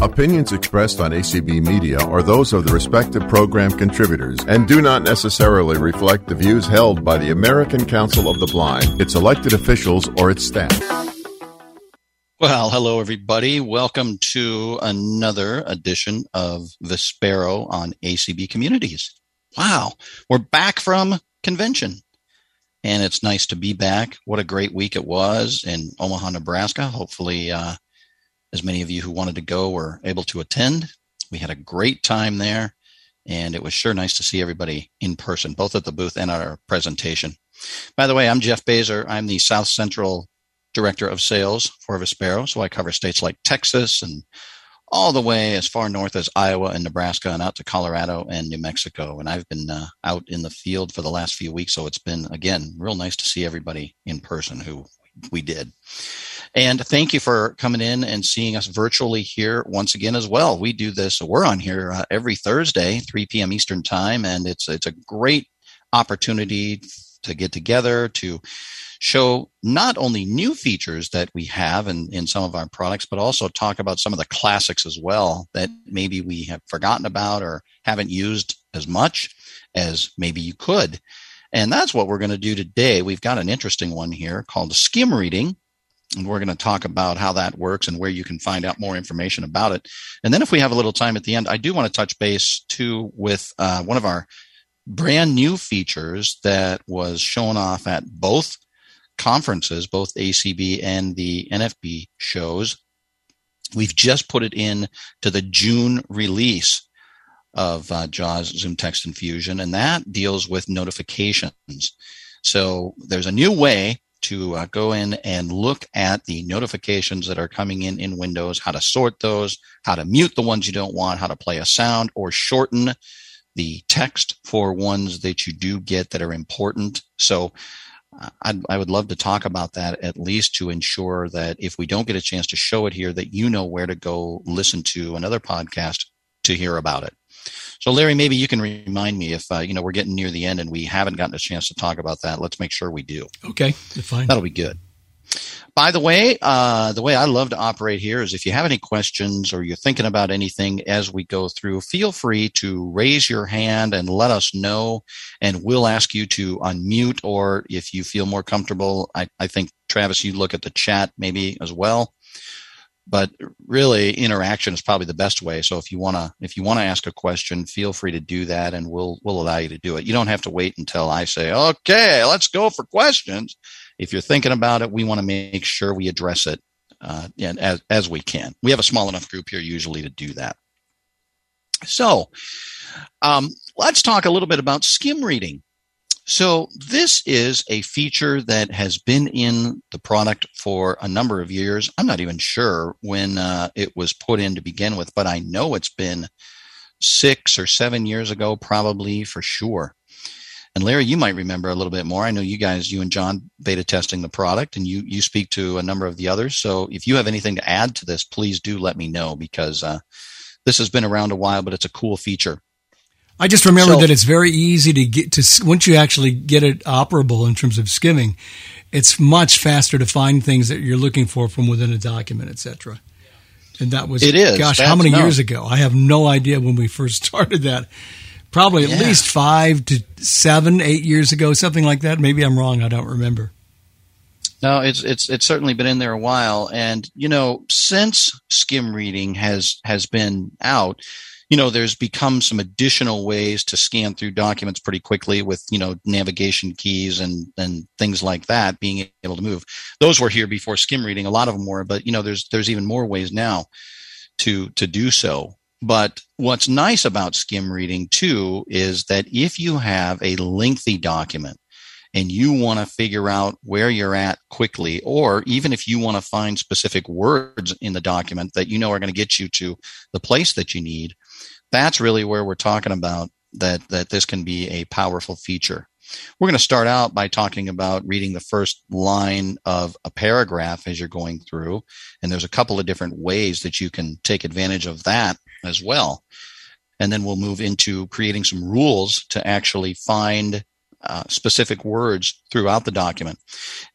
Opinions expressed on ACB Media are those of the respective program contributors and do not necessarily reflect the views held by the American Council of the Blind, its elected officials, or its staff. Well, hello, everybody. Welcome to another edition of Vispero on ACB Communities. Wow, we're back from convention and it's nice to be back. What a great week it was in Omaha, Nebraska. Hopefully, uh, as many of you who wanted to go were able to attend. We had a great time there, and it was sure nice to see everybody in person, both at the booth and at our presentation. By the way, I'm Jeff Bazer. I'm the South Central Director of Sales for Vispero, so I cover states like Texas and all the way as far north as Iowa and Nebraska and out to Colorado and New Mexico. And I've been uh, out in the field for the last few weeks, so it's been, again, real nice to see everybody in person who we did. And thank you for coming in and seeing us virtually here once again as well. We do this, we're on here uh, every Thursday, 3 p.m. Eastern time, and it's it's a great opportunity to get together to show not only new features that we have in, in some of our products, but also talk about some of the classics as well that maybe we have forgotten about or haven't used as much as maybe you could. And that's what we're going to do today. We've got an interesting one here called skim reading. And we're going to talk about how that works and where you can find out more information about it. And then if we have a little time at the end, I do want to touch base too with uh, one of our brand new features that was shown off at both conferences, both ACB and the NFB shows. We've just put it in to the June release of uh, JAWS ZoomText Infusion, and that deals with notifications. So there's a new way to uh, go in and look at the notifications that are coming in in Windows, how to sort those, how to mute the ones you don't want, how to play a sound or shorten the text for ones that you do get that are important. So uh, I'd, I would love to talk about that at least to ensure that if we don't get a chance to show it here, that you know where to go listen to another podcast to hear about it. So, Larry, maybe you can remind me if uh, you know we're getting near the end and we haven't gotten a chance to talk about that. Let's make sure we do. Okay, fine. That'll be good. By the way, uh, the way I love to operate here is if you have any questions or you're thinking about anything as we go through, feel free to raise your hand and let us know, and we'll ask you to unmute. Or if you feel more comfortable, I, I think Travis, you look at the chat maybe as well but really interaction is probably the best way. So if you want to if you want to ask a question feel free to do that and we'll we'll allow you to do it. You don't have to wait until i say okay let's go for questions. If you're thinking about it we want to make sure we address it uh, and as, as we can. We have a small enough group here usually to do that. So um, let's talk a little bit about skim reading so this is a feature that has been in the product for a number of years. I'm not even sure when uh, it was put in to begin with, but I know it's been six or seven years ago, probably for sure. And Larry, you might remember a little bit more. I know you guys, you and John, beta testing the product, and you you speak to a number of the others. So if you have anything to add to this, please do let me know because uh, this has been around a while, but it's a cool feature. I just remember so, that it's very easy to get to once you actually get it operable in terms of skimming, it's much faster to find things that you're looking for from within a document, etc. And that was it is. Gosh, how many no. years ago? I have no idea when we first started that. Probably at yeah. least five to seven, eight years ago, something like that. Maybe I'm wrong. I don't remember. No, it's it's it's certainly been in there a while, and you know, since skim reading has has been out, you know, there's become some additional ways to scan through documents pretty quickly with, you know, navigation keys and, and things like that, being able to move. Those were here before skim reading. A lot of them were, but you know, there's, there's even more ways now to, to do so. But what's nice about skim reading too is that if you have a lengthy document and you want to figure out where you're at quickly, or even if you want to find specific words in the document that you know are going to get you to the place that you need, that's really where we're talking about that that this can be a powerful feature. We're going to start out by talking about reading the first line of a paragraph as you're going through, and there's a couple of different ways that you can take advantage of that as well. And then we'll move into creating some rules to actually find uh, specific words throughout the document.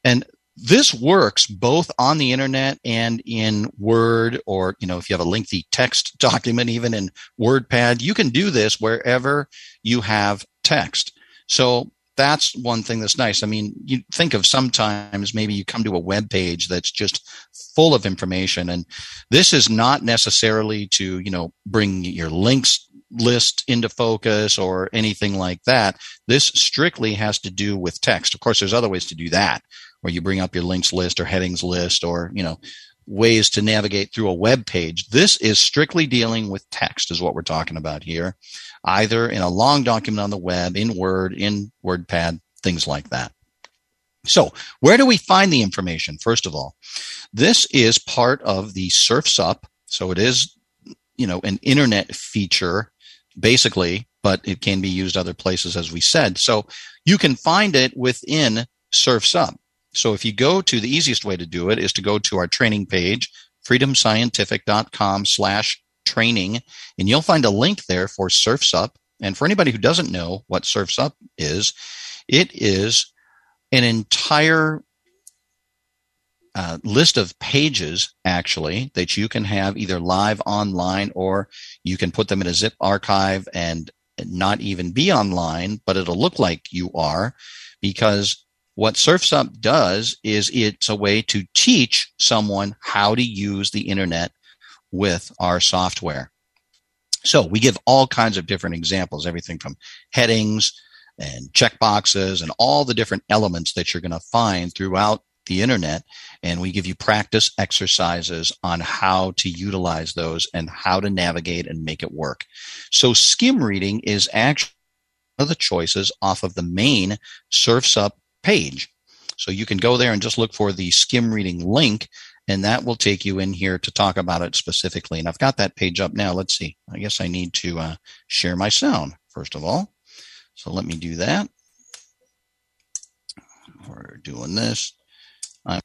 And this works both on the internet and in Word, or, you know, if you have a lengthy text document, even in WordPad, you can do this wherever you have text. So that's one thing that's nice. I mean, you think of sometimes maybe you come to a web page that's just full of information and this is not necessarily to, you know, bring your links list into focus or anything like that. This strictly has to do with text. Of course, there's other ways to do that where you bring up your links list or headings list or, you know, ways to navigate through a web page. This is strictly dealing with text is what we're talking about here, either in a long document on the web, in Word, in WordPad, things like that. So where do we find the information? First of all, this is part of the Surfs Up. So it is, you know, an internet feature basically, but it can be used other places as we said. So you can find it within Surfs Up. So if you go to the easiest way to do it is to go to our training page, freedomscientific.com slash training, and you'll find a link there for Surfs Up. And for anybody who doesn't know what Surfs Up is, it is an entire uh, list of pages actually that you can have either live online or you can put them in a zip archive and not even be online, but it'll look like you are because what Surfs Up does is it's a way to teach someone how to use the internet with our software. So we give all kinds of different examples, everything from headings and checkboxes and all the different elements that you're going to find throughout the internet. And we give you practice exercises on how to utilize those and how to navigate and make it work. So skim reading is actually one of the choices off of the main Surfs Up page. So you can go there and just look for the skim reading link and that will take you in here to talk about it specifically. And I've got that page up now. Let's see. I guess I need to uh, share my sound first of all. So let me do that. We're doing this. I'm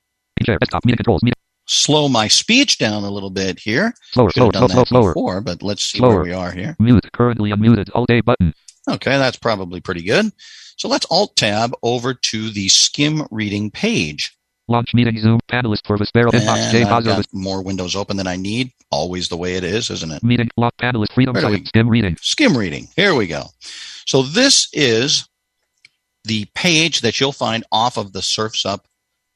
slow my speech down a little bit here. Slower, slower, slower, slower. Before, but let's see slower. where we are here. Mute. Currently unmuted. all day button. Okay, that's probably pretty good. So let's alt tab over to the skim reading page. Launch meeting Zoom panelist for Vispero inbox J I've more windows open than I need. Always the way it is, isn't it? Meeting lock panelist freedom skim reading. Skim reading. Here we go. So this is the page that you'll find off of the Surfs Up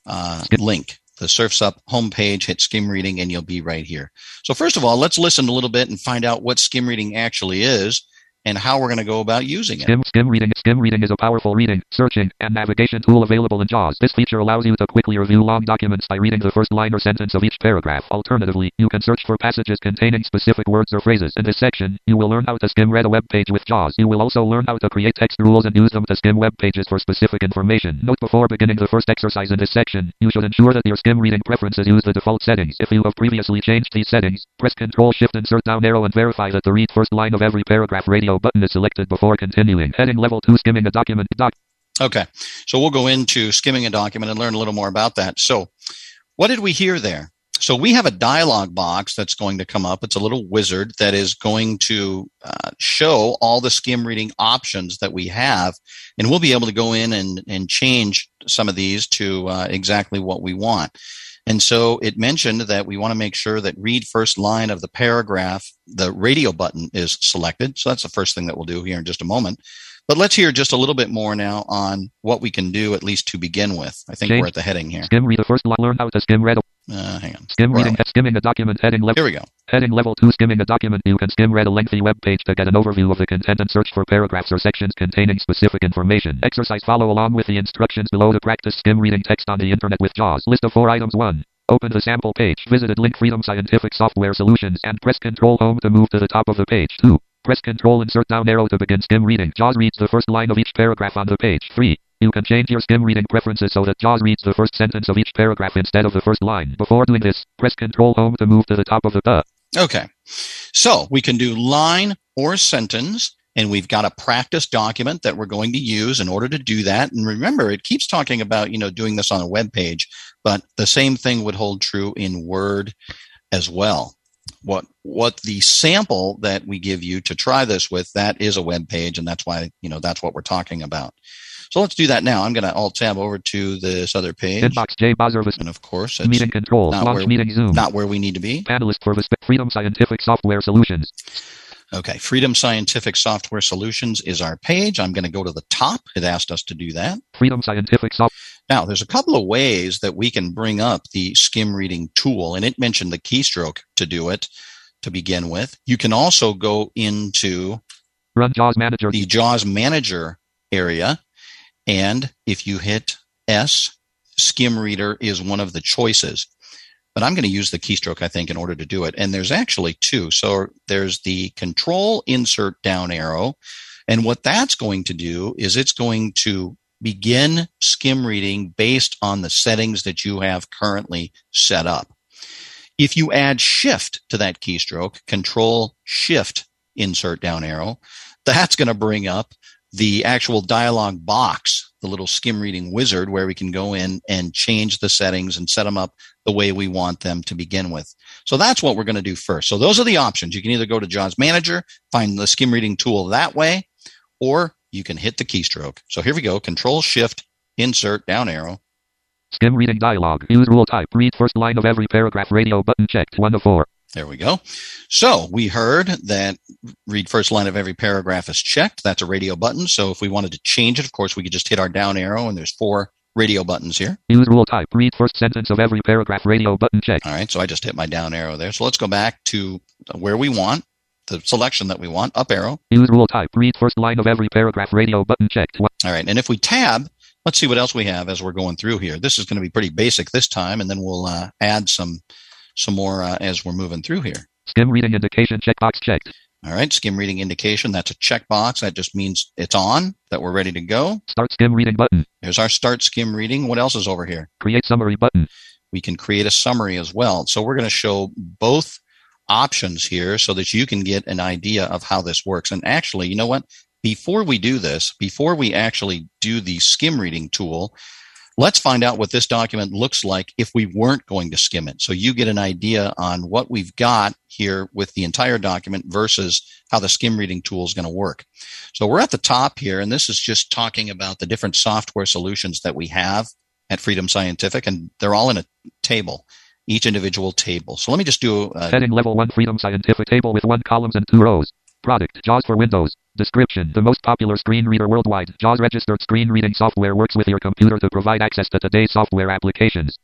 uh, link. The Surfs Up homepage, hit skim reading, and you'll be right here. So first of all, let's listen a little bit and find out what skim reading actually is and how we're going to go about using it. Skim, skim reading. Skim reading is a powerful reading, searching, and navigation tool available in JAWS. This feature allows you to quickly review long documents by reading the first line or sentence of each paragraph. Alternatively, you can search for passages containing specific words or phrases. In this section, you will learn how to skim read a web page with JAWS. You will also learn how to create text rules and use them to skim web pages for specific information. Note before beginning the first exercise in this section, you should ensure that your skim reading preferences use the default settings. If you have previously changed these settings, press Ctrl Shift Insert down arrow and verify that the read first line of every paragraph radio button is selected before continuing. Heading level two, skimming a document. Doc- okay. So we'll go into skimming a document and learn a little more about that. So what did we hear there? So we have a dialog box that's going to come up. It's a little wizard that is going to uh, show all the skim reading options that we have, and we'll be able to go in and, and change some of these to uh, exactly what we want. And so it mentioned that we want to make sure that read first line of the paragraph, the radio button is selected. So that's the first thing that we'll do here in just a moment. But let's hear just a little bit more now on what we can do, at least to begin with. I think we're at the heading here. Skim read the first line. Learn how to skim read. Uh, hang on. Skim reading. Skimming a document. Heading level. Here we go. Heading level two. Skimming a document. You can skim read a lengthy web page to get an overview of the content and search for paragraphs or sections containing specific information. Exercise. Follow along with the instructions below to practice skim reading text on the internet with JAWS. List of four items. One. Open the sample page. Visited link Freedom Scientific Software Solutions and press Control Home to move to the top of the page. 2. Press Control Insert down arrow to begin skim reading. JAWS reads the first line of each paragraph on the page. 3. You can change your skim reading preferences so that JAWS reads the first sentence of each paragraph instead of the first line. Before doing this, press Control Home to move to the top of the uh. Okay. So we can do line or sentence and we've got a practice document that we're going to use in order to do that. And remember, it keeps talking about, you know, doing this on a web page, but the same thing would hold true in Word as well. What, what the sample that we give you to try this with, that is a web page. And that's why, you know, that's what we're talking about. So let's do that now. I'm going to alt tab over to this other page. Inbox J Bozervis. And of course, it's Meeting control. not Launch where- meeting Zoom. not where we need to be. Panelist for Freedom Scientific Software Solutions. Okay. Freedom Scientific Software Solutions is our page. I'm going to go to the top. It asked us to do that. Freedom Scientific Software. Now, there's a couple of ways that we can bring up the skim reading tool, and it mentioned the keystroke to do it to begin with. You can also go into Run JAWS Manager. the JAWS Manager area, and if you hit S, Skim Reader is one of the choices. But I'm going to use the keystroke, I think, in order to do it. And there's actually two. So there's the Control Insert Down arrow, and what that's going to do is it's going to begin skim reading based on the settings that you have currently set up. If you add shift to that keystroke, control shift insert down arrow, that's going to bring up the actual dialog box, the little skim reading wizard where we can go in and change the settings and set them up the way we want them to begin with. So that's what we're going to do first. So those are the options. You can either go to JAWS Manager, find the skim reading tool that way, or you can hit the keystroke. So here we go. Control shift insert down arrow. Skim reading dialog. Use rule type. Read first line of every paragraph. Radio button checked. 1 of 4. There we go. So we heard that read first line of every paragraph is checked. That's a radio button. So if we wanted to change it, of course, we could just hit our down arrow and there's four radio buttons here. Use rule type. Read first sentence of every paragraph. Radio button checked. All right. So I just hit my down arrow there. So let's go back to where we want the selection that we want up arrow. Use rule type. Read first line of every paragraph. Radio button checked. All right. And if we tab, let's see what else we have as we're going through here. This is going to be pretty basic this time. And then we'll uh, add some, some more uh, as we're moving through here. Skim reading indication checkbox checked. All right. Skim reading indication. That's a checkbox. That just means it's on, that we're ready to go. Start skim reading button. There's our start skim reading. What else is over here? Create summary button. We can create a summary as well. So we're going to show both options here so that you can get an idea of how this works. And actually, you know what? Before we do this, before we actually do the skim reading tool, let's find out what this document looks like if we weren't going to skim it. So you get an idea on what we've got here with the entire document versus how the skim reading tool is going to work. So we're at the top here, and this is just talking about the different software solutions that we have at Freedom Scientific, and they're all in a table, each individual table. So let me just do a Heading level 1 Freedom Scientific table with 1 columns and 2 rows. Product JAWS for Windows. Description The most popular screen reader worldwide. JAWS registered screen reading software works with your computer to provide access to today's software applications.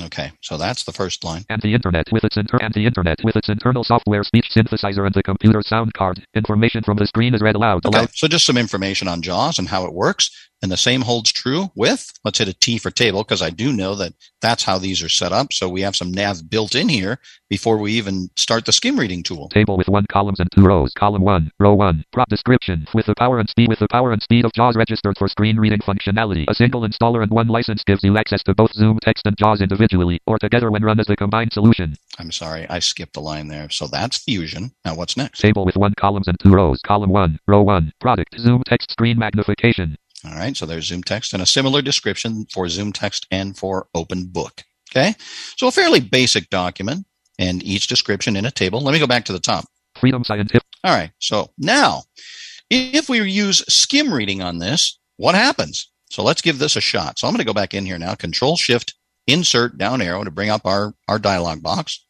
Okay, so that's the first line. And the internet with its inter- and the internet with its internal software speech synthesizer and the computer sound card. Information from the screen is read aloud. Okay, Aloud. so just some information on JAWS and how it works. And the same holds true with, let's hit a T for table, because I do know that that's how these are set up. So we have some nav built in here before we even start the skim reading tool. Table with one columns and two rows. Column one, row one. Prop description with the power and speed with the power and speed of JAWS registered for screen reading functionality. A single installer and one license gives you access to both ZoomText and JAWS individually or together when run as a combined solution. I'm sorry, I skipped a line there. So that's Fusion. Now what's next? Table with one columns and two rows. Column one, row one. Product ZoomText screen magnification. All right, so there's ZoomText and a similar description for ZoomText and for Open Book. Okay, so a fairly basic document and each description in a table. Let me go back to the top. Freedom Scientific. All right, so now if we use skim reading on this, what happens? So let's give this a shot. So I'm going to go back in here now, Control Shift, Insert down arrow to bring up our, our dialog box.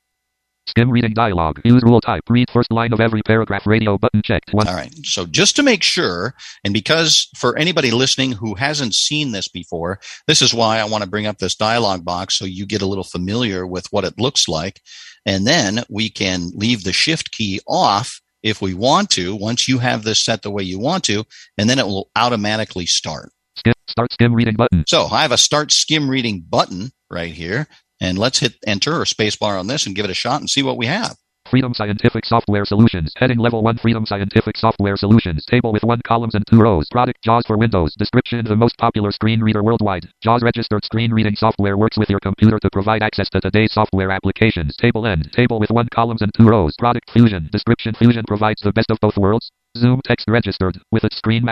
Skim reading dialog. Use rule type. Read first line of every paragraph. Radio button checked. One. All right. So just to make sure, and because for anybody listening who hasn't seen this before, this is why I want to bring up this dialog box so you get a little familiar with what it looks like. And then we can leave the shift key off if we want to, once you have this set the way you want to, and then it will automatically start. Skim. Start skim reading button. So I have a start skim reading button right here. And let's hit enter or spacebar on this and give it a shot and see what we have. Freedom Scientific Software Solutions. Heading Level 1 Freedom Scientific Software Solutions. Table with 1 columns and 2 rows. Product JAWS for Windows. Description The most popular screen reader worldwide. JAWS registered screen reading software works with your computer to provide access to today's software applications. Table end. Table with 1 columns and 2 rows. Product Fusion. Description Fusion provides the best of both worlds. ZoomText registered with its screen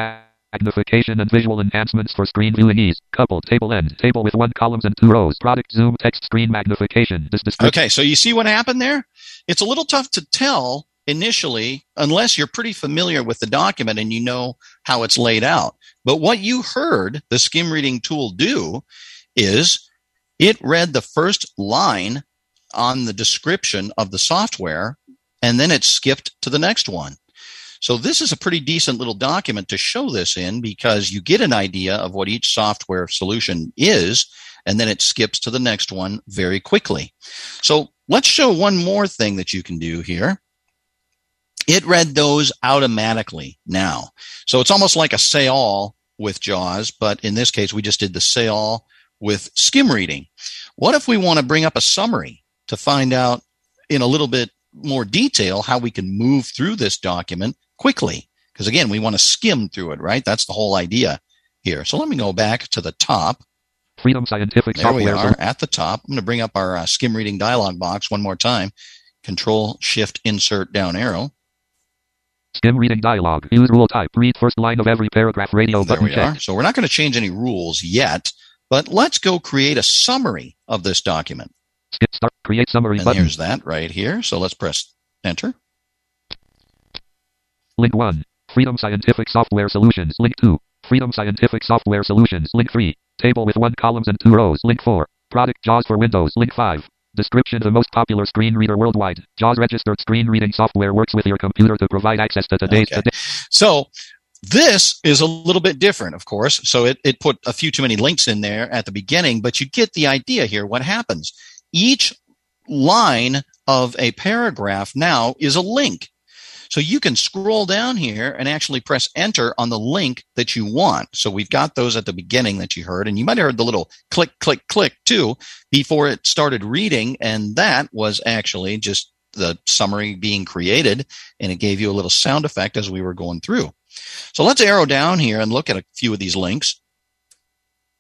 magnification and visual enhancements for screen viewing ease. Coupled table end. Table with 1 columns and 2 rows. Product ZoomText screen magnification. This description Okay, so you see what happened there? It's a little tough to tell initially unless you're pretty familiar with the document and you know how it's laid out. But what you heard the skim reading tool do is it read the first line on the description of the software and then it skipped to the next one. So this is a pretty decent little document to show this in because you get an idea of what each software solution is and then it skips to the next one very quickly. So let's show one more thing that you can do here. It read those automatically now. So it's almost like a say all with JAWS, but in this case, we just did the say all with skim reading. What if we want to bring up a summary to find out in a little bit more detail how we can move through this document quickly? Because again, we want to skim through it, right? That's the whole idea here. So let me go back to the top. Freedom Scientific there Software. we are at the top. I'm going to bring up our uh, skim reading dialog box one more time. Control Shift Insert down arrow. Skim reading dialog. Use rule type. Read first line of every paragraph. Radio There button we are. So we're not going to change any rules yet, but let's go create a summary of this document. Skip start. Create summary And button. there's that right here. So let's press enter. Link 1. Freedom Scientific Software Solutions. Link 2. Freedom Scientific Software Solutions. Link 3. Table with one columns and two rows. Link 4. Product JAWS for Windows. Link 5. Description The most popular screen reader worldwide. JAWS registered screen reading software works with your computer to provide access to today's. Okay. today- So this is a little bit different, of course. So it, it put a few too many links in there at the beginning, but you get the idea here. What happens? Each line of a paragraph now is a link. So you can scroll down here and actually press enter on the link that you want. So we've got those at the beginning that you heard, and you might have heard the little click, click, click too before it started reading. And that was actually just the summary being created and it gave you a little sound effect as we were going through. So let's arrow down here and look at a few of these links.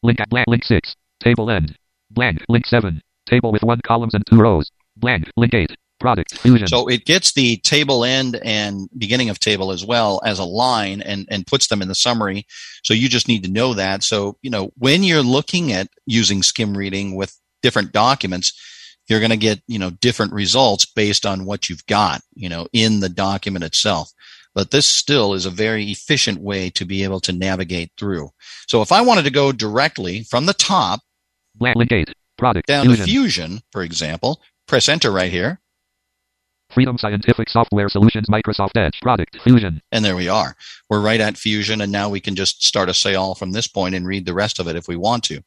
Link at blank. Link 6. Table end. Blank. Link 7. Table with one columns and two rows. Blank. Link 8. Product. Fusion. So it gets the table end and beginning of table as well as a line and, and puts them in the summary. So you just need to know that. So, you know, when you're looking at using skim reading with different documents, you're going to get, you know, different results based on what you've got, you know, in the document itself. But this still is a very efficient way to be able to navigate through. So if I wanted to go directly from the top blank. Link 8. Product. down Fusion. to Fusion, for example, press enter right here. Freedom Scientific Software Solutions Microsoft Edge. Product. Fusion. And there we are. We're right at Fusion, and now we can just start a say all from this point and read the rest of it if we want to.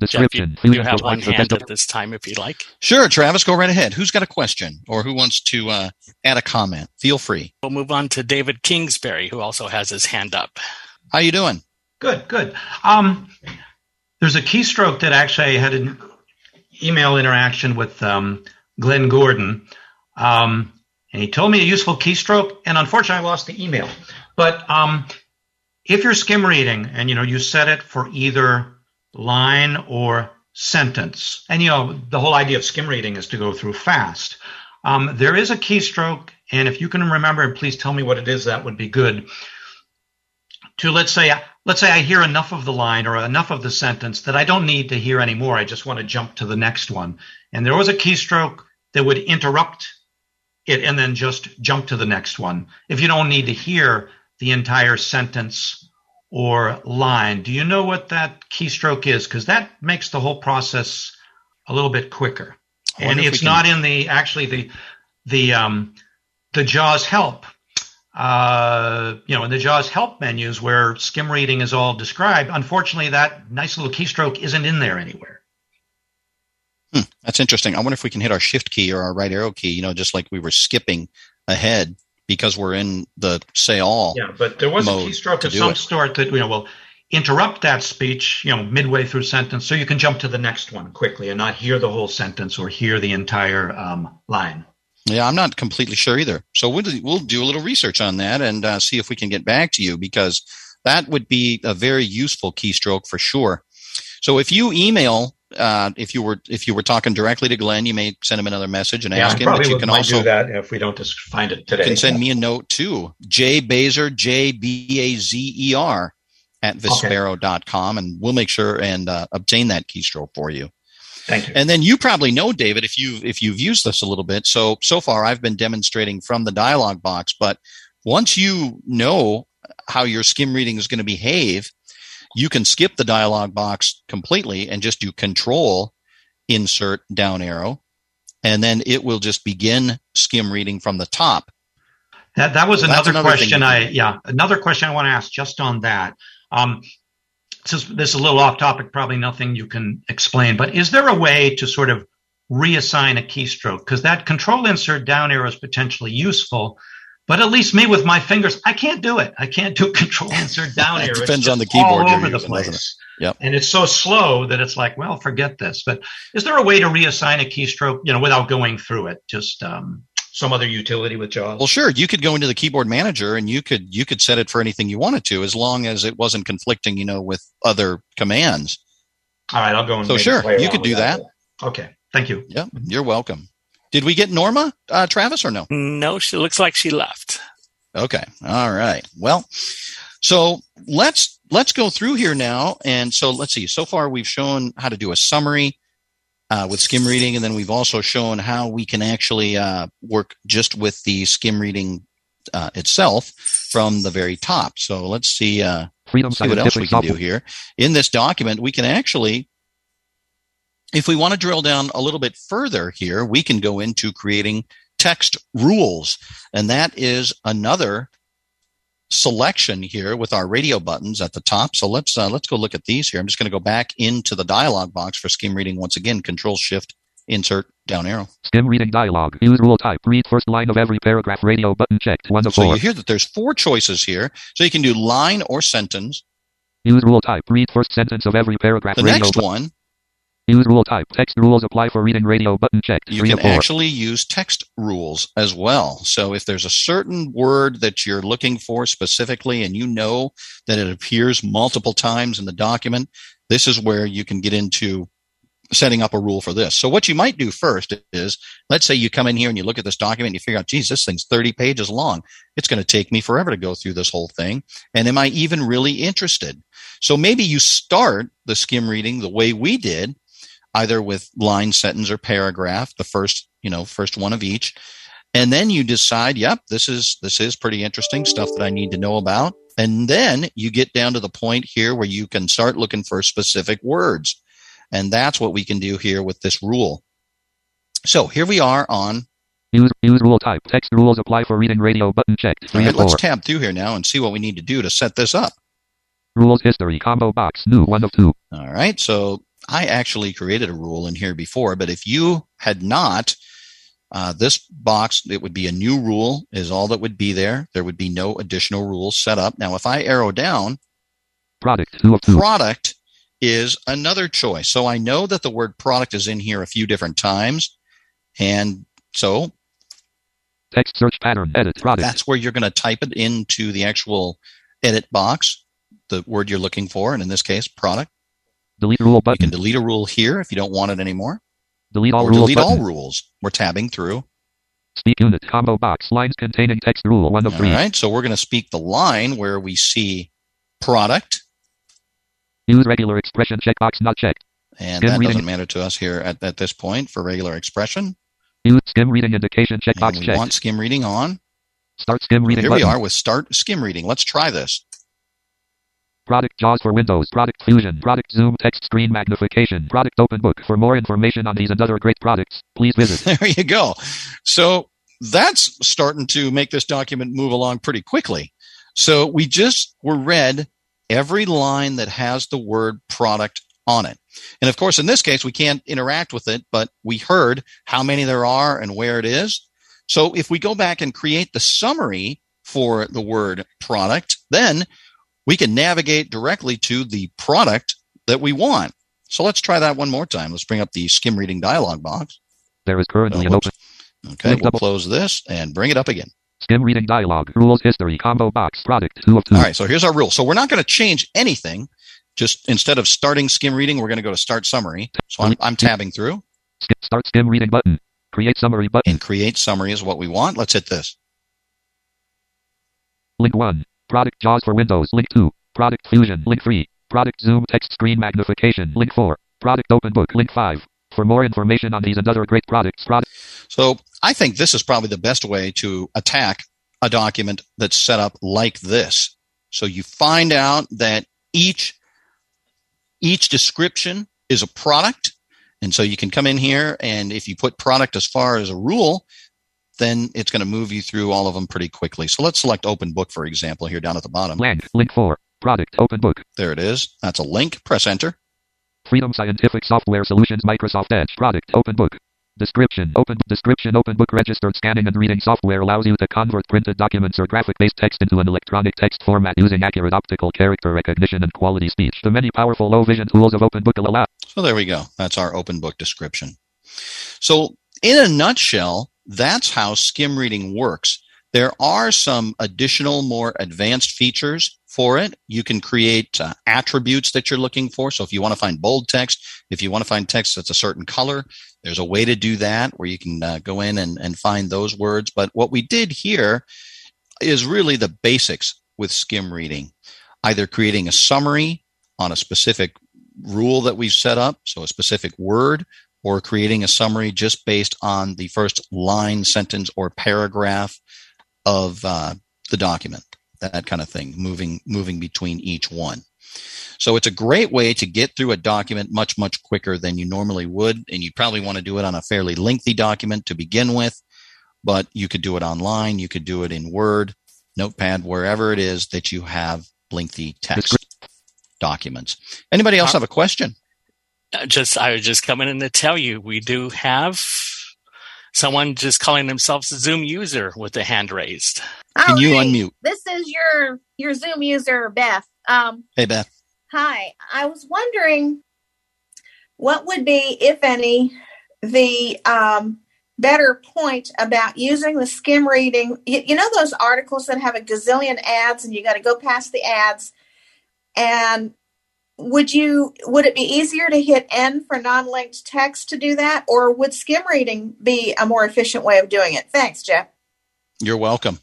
Jeff, Description. you, you have one hand at this time if you like. Sure, Travis, go right ahead. Who's got a question or who wants to uh, add a comment? Feel free. We'll move on to David Kingsbury, who also has his hand up. How are you doing? Good, good. Um, there's a keystroke that actually I had an email interaction with um, Glen Gordon, um, and he told me a useful keystroke, and unfortunately, I lost the email. But um, if you're skim reading and you know you set it for either line or sentence, and you know the whole idea of skim reading is to go through fast. Um, there is a keystroke, and if you can remember, please tell me what it is, that would be good. To let's say let's say I hear enough of the line or enough of the sentence that I don't need to hear anymore. I just want to jump to the next one. And there was a keystroke that would interrupt it and then just jump to the next one. If you don't need to hear the entire sentence or line, do you know what that keystroke is? Because that makes the whole process a little bit quicker. And it's not in the actually the the um, the JAWS help uh, you know, in the JAWS help menus where skim reading is all described, unfortunately, that nice little keystroke isn't in there anywhere. Hmm, that's interesting. I wonder if we can hit our shift key or our right arrow key, you know, just like we were skipping ahead because we're in the say all. Yeah, but there was a keystroke to of some it. sort that, you know, will interrupt that speech, you know, midway through sentence so you can jump to the next one quickly and not hear the whole sentence or hear the entire um, line. Yeah, I'm not completely sure either. So we'll do, we'll do a little research on that and uh, see if we can get back to you because that would be a very useful keystroke for sure. So if you email, uh, if you were if you were talking directly to Glen, you may send him another message and ask I him. But you can also do that if we don't just find it today. You can send me a note too. J Bazer, J B A Z E R at Vispero.com and we'll make sure and uh, obtain that keystroke for you. Thank you. And then you probably know, David, if you've if you've used this a little bit. So so far, I've been demonstrating from the dialog box, but once you know how your skim reading is going to behave, you can skip the dialog box completely and just do Control Insert down arrow, and then it will just begin skim reading from the top. That that was So another, another question. I yeah, another question I want to ask just on that. Um, since this is a little off topic, probably nothing you can explain, but is there a way to sort of reassign a keystroke? Because that control insert down arrow is potentially useful, but at least me with my fingers, I can't do it. I can't do control answer down here. It depends on the keyboard all over the using, place. Yep. And it's so slow that it's like, well, forget this. But is there a way to reassign a keystroke, you know, without going through it? Just um, some other utility with JAWS? Well, sure, you could go into the keyboard manager and you could you could set it for anything you wanted to, as long as it wasn't conflicting, you know, with other commands. All right, I'll go and So sure, you could do that. Okay, thank you. Yeah, you're welcome. Did we get Norma, uh, Travis, or no? No, she looks like she left. Okay. All right. Well, so let's let's go through here now. And so let's see. So far, we've shown how to do a summary uh, with skim reading, and then we've also shown how we can actually uh, work just with the skim reading uh, itself from the very top. So let's see. Uh, Freedom see what else we Scientific can do here. In this document, we can actually, if we want to drill down a little bit further here, we can go into creating text rules. And that is another selection here with our radio buttons at the top. So let's uh, let's go look at these here. I'm just going to go back into the dialog box for skim reading once again. Control Shift Insert down arrow. Skim reading dialog. Use rule type. Read first line of every paragraph. Radio button checked. One of So four. you hear that there's four choices here. So you can do line or sentence. Use rule type. Read first sentence of every paragraph. The radio next bu- one Use rule type. Text rules apply for reading radio button checked. you can actually use text rules as well. So if there's a certain word that you're looking for specifically and you know that it appears multiple times in the document, this is where you can get into setting up a rule for this. So what you might do first is, let's say you come in here and you look at this document and you figure out, geez, this thing's 30 pages long. It's going to take me forever to go through this whole thing. And am I even really interested? So maybe you start the skim reading the way we did, either with line, sentence, or paragraph, the first, you know, first one of each. And then you decide, yep, this is, this is pretty interesting stuff that I need to know about. And then you get down to the point here where you can start looking for specific words. And that's what we can do here with this rule. So here we are on, Use use rule type. Text rules apply for reading radio button checked. all right, let's tab through here now and see what we need to do to set this up. Rules history combo box new one of two. All right. So I actually created a rule in here before, but if you had not, uh, this box, it would be a new rule is all that would be there. There would be no additional rules set up. Now, if I arrow down, Product two of two. product is another choice. So I know that the word product is in here a few different times. And so Text search pattern edit product. that's where you're going to type it into the actual edit box, the word you're looking for. And in this case, product. Delete rule You can delete a rule here if you don't want it anymore. delete all or rules delete button. all rules. We're tabbing through. Speak unit combo box lines containing text rule one of three. right. So we're going to speak the line where we see product, Use regular expression checkbox not checked. and Skim that reading. doesn't matter to us here at, at this point for regular expression. Use skim reading indication checkbox checked. want skim reading on. Start skim reading Here button. we are with start skim reading. Let's try this. Product JAWS for Windows. Product Fusion. Product ZoomText screen magnification. Product Open Book. For more information on these and other great products, please visit. There you go. So that's starting to make this document move along pretty quickly. So we just were read every line that has the word product on it. And of course, in this case, we can't interact with it, but we heard how many there are and where it is. So if we go back and create the summary for the word product, then we can navigate directly to the product that we want. So let's try that one more time. Let's bring up the skim reading dialog box. There is currently Oh, an open Okay, Link we'll double- close this and bring it up again. skim reading dialog. Rules history combo box. Product two of two. All right, so here's our rule. So we're not going to change anything. Just instead of starting skim reading, we're going to go to start summary. So I'm, I'm tabbing through start skim reading button. Create summary button. and create summary is what we want. Let's hit this. Link one. Product JAWS for Windows. Link two. Product Fusion. Link three. Product ZoomText screen magnification. Link four. Product Open Book. Link five. For more information on these and other great products, product. So I think this is probably the best way to attack a document that's set up like this. So you find out that each each description is a product. And so you can come in here and if you put product as far as a rule, then it's going to move you through all of them pretty quickly. So let's select open book, for example, here down at the bottom. Land, link for product, open book. There it is. That's a link. Press enter. Freedom Scientific Software Solutions Microsoft Edge product, open book. Description, open description, open book registered scanning and reading software allows you to convert printed documents or graphic based text into an electronic text format using accurate optical character recognition and quality speech. The many powerful low vision tools of open book allow. So there we go. That's our open book description. So in a nutshell, that's how skim reading works. There are some additional, more advanced features for it. You can create uh, attributes that you're looking for. So if you want to find bold text, if you want to find text that's a certain color, there's a way to do that where you can uh, go in and, and find those words. But what we did here is really the basics with skim reading, either creating a summary on a specific rule that we've set up, so a specific word, or creating a summary just based on the first line, sentence, or paragraph of uh, the document. That kind of thing, moving moving between each one. So it's a great way to get through a document much much quicker than you normally would, and you probably want to do it on a fairly lengthy document to begin with. But you could do it online. You could do it in Word, Notepad, wherever it is that you have lengthy text documents. Anybody else have a question? Just I was just coming in to tell you we do have someone just calling themselves a Zoom user with a hand raised. Can you unmute? This is your your Zoom user, Beth. Um, hey, Beth. Hi. I was wondering what would be, if any, the um, better point about using the skim reading. You, you know those articles that have a gazillion ads, and you got to go past the ads, and would you would it be easier to hit n for non-linked text to do that? Or would skim reading be a more efficient way of doing it? Thanks jeff. You're welcome.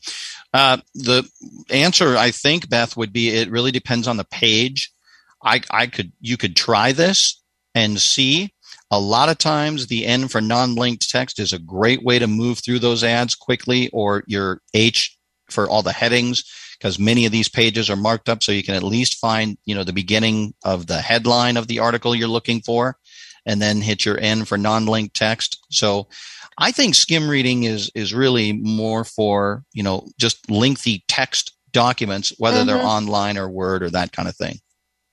Uh, the answer i think beth would be it really depends on the page. I i could you could try this and see. A lot of times the n for non-linked text is a great way to move through those ads quickly or your h for all the headings because many of these pages are marked up so you can at least find, you know, the beginning of the headline of the article you're looking for and then hit your N for non-linked text. So I think skim reading is, is really more for, you know, just lengthy text documents, whether mm-hmm. they're online or Word or that kind of thing.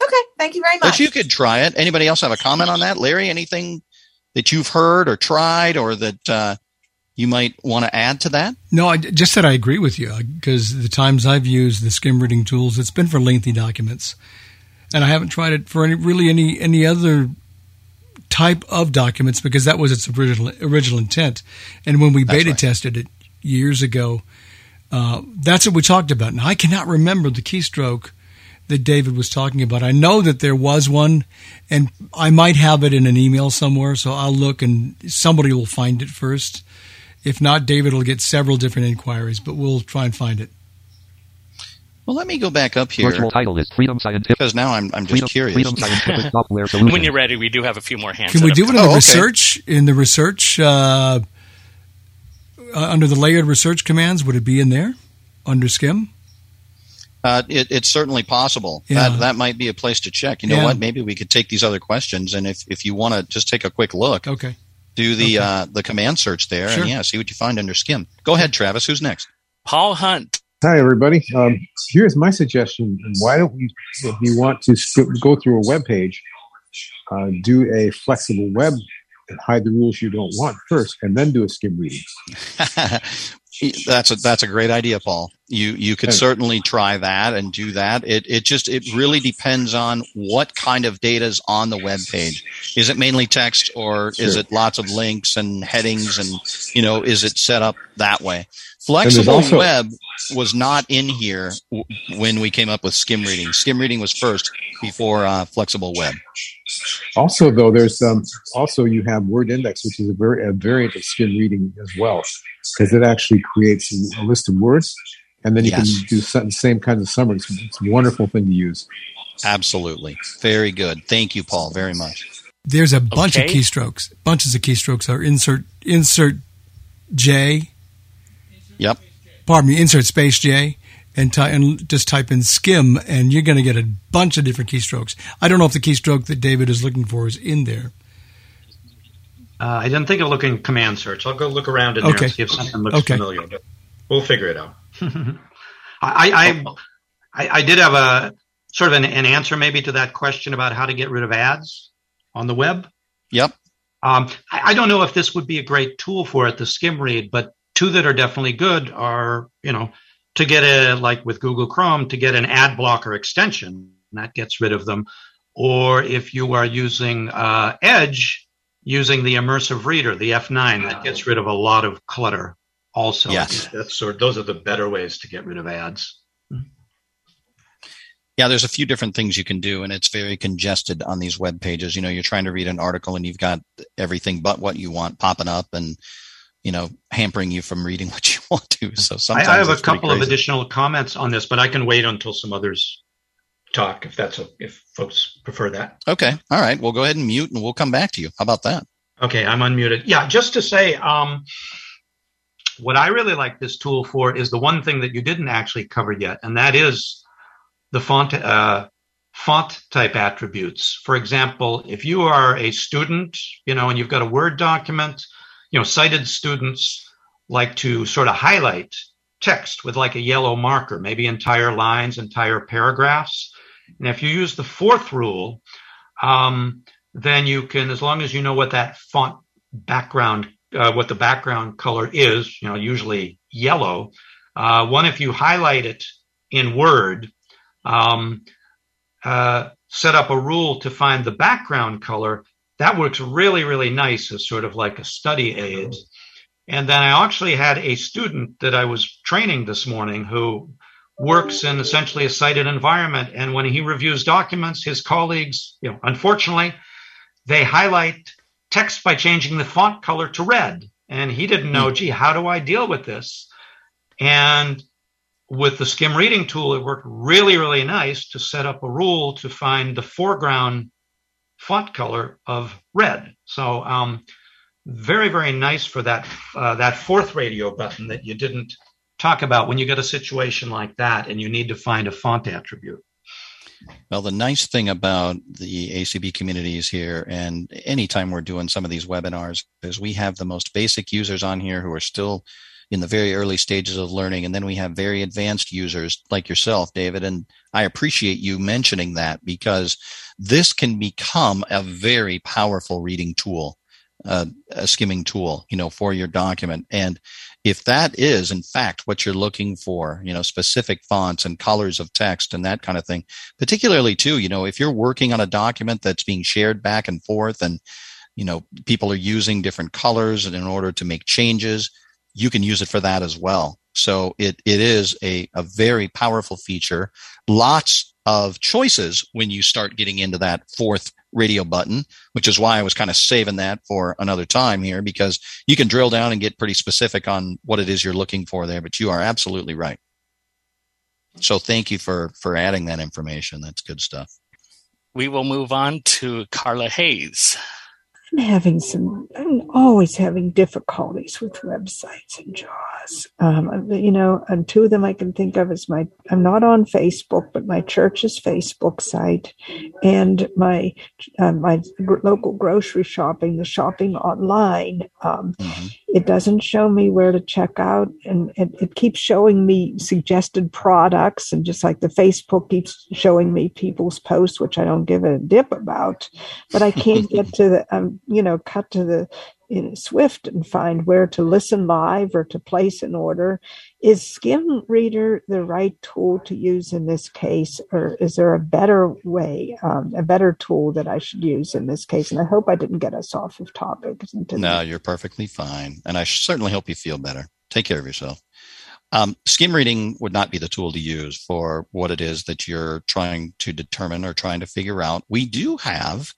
Okay. Thank you very much. But you could try it. Anybody else have a comment on that? Larry, anything that you've heard or tried or that, uh, you might want to add to that? No, I just said I agree with you because the times I've used the skim reading tools, it's been for lengthy documents, and I haven't tried it for any really any any other type of documents because that was its original original intent. And when we beta right. tested it years ago, uh, that's what we talked about. Now I cannot remember the keystroke that David was talking about. I know that there was one, and I might have it in an email somewhere, so I'll look and somebody will find it first. If not, David will get several different inquiries, but we'll try and find it. Well, let me go back up here. Virtual title is Freedom Scientific. Because now I'm, I'm just Freedom, curious. Freedom Scientific Software Solutions. When you're ready, we do have a few more hands. Can we do it in oh, the okay. research? In the research, uh, uh, under the layered research commands, would it be in there under Skim? Uh, it, it's certainly possible. Yeah. That that might be a place to check. You know Yeah. what? Maybe we could take these other questions, and if, if you want to just take a quick look, Okay. Do the Okay. uh, the command search there, Sure. and yeah, see what you find under Skim. Go ahead, Travis. Who's next? Paul Hunt. Hi, everybody. Um, here's my suggestion. Why don't we, if you want to sp- go through a web page, uh, do a flexible web and hide the rules you don't want first, and then do a skim reading. that's a that's a great idea, Paul. You you could certainly try that and do that. It it just it really depends on what kind of data is on the web page. Is it mainly text or is Sure. it lots of links and headings and you know is it set up that way? Flexible also- web was not in here w- when we came up with skim reading. Skim reading was first before uh, flexible web. Also, though, there's um, also you have Word Index, which is a, very, a variant of skim reading as well, because it actually creates a, a list of words, and then you Yes. can do some- the same kinds of summaries. It's a wonderful thing to use. Absolutely, very good. Thank you, Paul, very much. There's a bunch Okay. of keystrokes. Bunches of keystrokes are insert insert J. Yep. Pardon me, insert space J. And, ty- and just type in skim, and you're going to get a bunch of different keystrokes. I don't know if the keystroke that David is looking for is in there. Uh, I didn't think of looking command search. I'll go look around in there Okay. and see if something looks Okay. familiar. But we'll figure it out. I, I, I, I did have a sort of an, an answer maybe to that question about how to get rid of ads on the web. Yep. Um, I, I don't know if this would be a great tool for it, the skim read, but two that are definitely good are, you know, to get a, like with Google Chrome, to get an ad blocker extension, that gets rid of them. Or if you are using uh, Edge, using the immersive reader, the F9, that gets rid of a lot of clutter also. Yes. That's sort those are the better ways to get rid of ads. Yeah, there's a few different things you can do, and it's very congested on these web pages. You know, you're trying to read an article and you've got everything but what you want popping up and, you know, hampering you from reading what you want to. So I, sometimes I have a couple of additional comments on this, but I can wait until some others talk if that's if folks prefer that. Okay. All right. We'll go ahead and mute and we'll come back to you. How about that? Okay, I'm unmuted. Yeah, just to say, um, what I really like this tool for is the one thing that you didn't actually cover yet, and that is the font uh, font type attributes. For example, if you are a student, you know, and you've got a Word document, you know, sighted students like to sort of highlight text with like a yellow marker, maybe entire lines, entire paragraphs. And if you use the fourth rule, um, then you can, as long as you know what that font background, uh, what the background color is, you know, usually yellow. Uh, one, if you highlight it in Word, um, uh, set up a rule to find the background color. That works really, really nice as sort of like a study aid. And then I actually had a student that I was training this morning who works in essentially a sighted environment. And when he reviews documents, his colleagues, you know, unfortunately, they highlight text by changing the font color to red. And he didn't know, hmm. gee, how do I deal with this? And with the skim reading tool, it worked really, really nice to set up a rule to find the foreground font color of red. So, um, very, very nice for that uh, that fourth radio button that you didn't talk about when you get a situation like that and you need to find a font attribute. Well, the nice thing about the ACB communities here, and anytime we're doing some of these webinars, is we have the most basic users on here who are still in the very early stages of learning. And then we have very advanced users like yourself, David. And I appreciate you mentioning that because this can become a very powerful reading tool, uh, a skimming tool, you know, for your document. And if that is in fact what you're looking for, you know, specific fonts and colors of text and that kind of thing, particularly too, you know, if you're working on a document that's being shared back and forth and, you know, people are using different colors in order to make changes, you can use it for that as well. So it, it is a, a very powerful feature. Lots of choices when you start getting into that fourth radio button, which is why I was kind of saving that for another time here because you can drill down and get pretty specific on what it is you're looking for there, but you are absolutely right. So thank you for, for adding that information. That's good stuff. We will move on to Carla Hayes. I'm having some, I'm always having difficulties with websites and Um, you know, and two of them I can think of is my, I'm not on Facebook, but my church's Facebook site and my, uh, my gr- local grocery shopping, the shopping online. Um, Mm-hmm. it doesn't show me where to check out and it, it keeps showing me suggested products and just like the facebook keeps showing me people's posts which i don't give a dip about but i can't get to the um, you know cut to the know, swift and find where to listen live or to place an order is skim reader the right tool to use in this case or is there a better way um, a better tool that i should use in this case and i hope i didn't get us off of topic No, you're perfectly fine. And I certainly hope you feel better. Take care of yourself. Um, skim reading would not be the tool to use for what it is that you're trying to determine or trying to figure out. We do have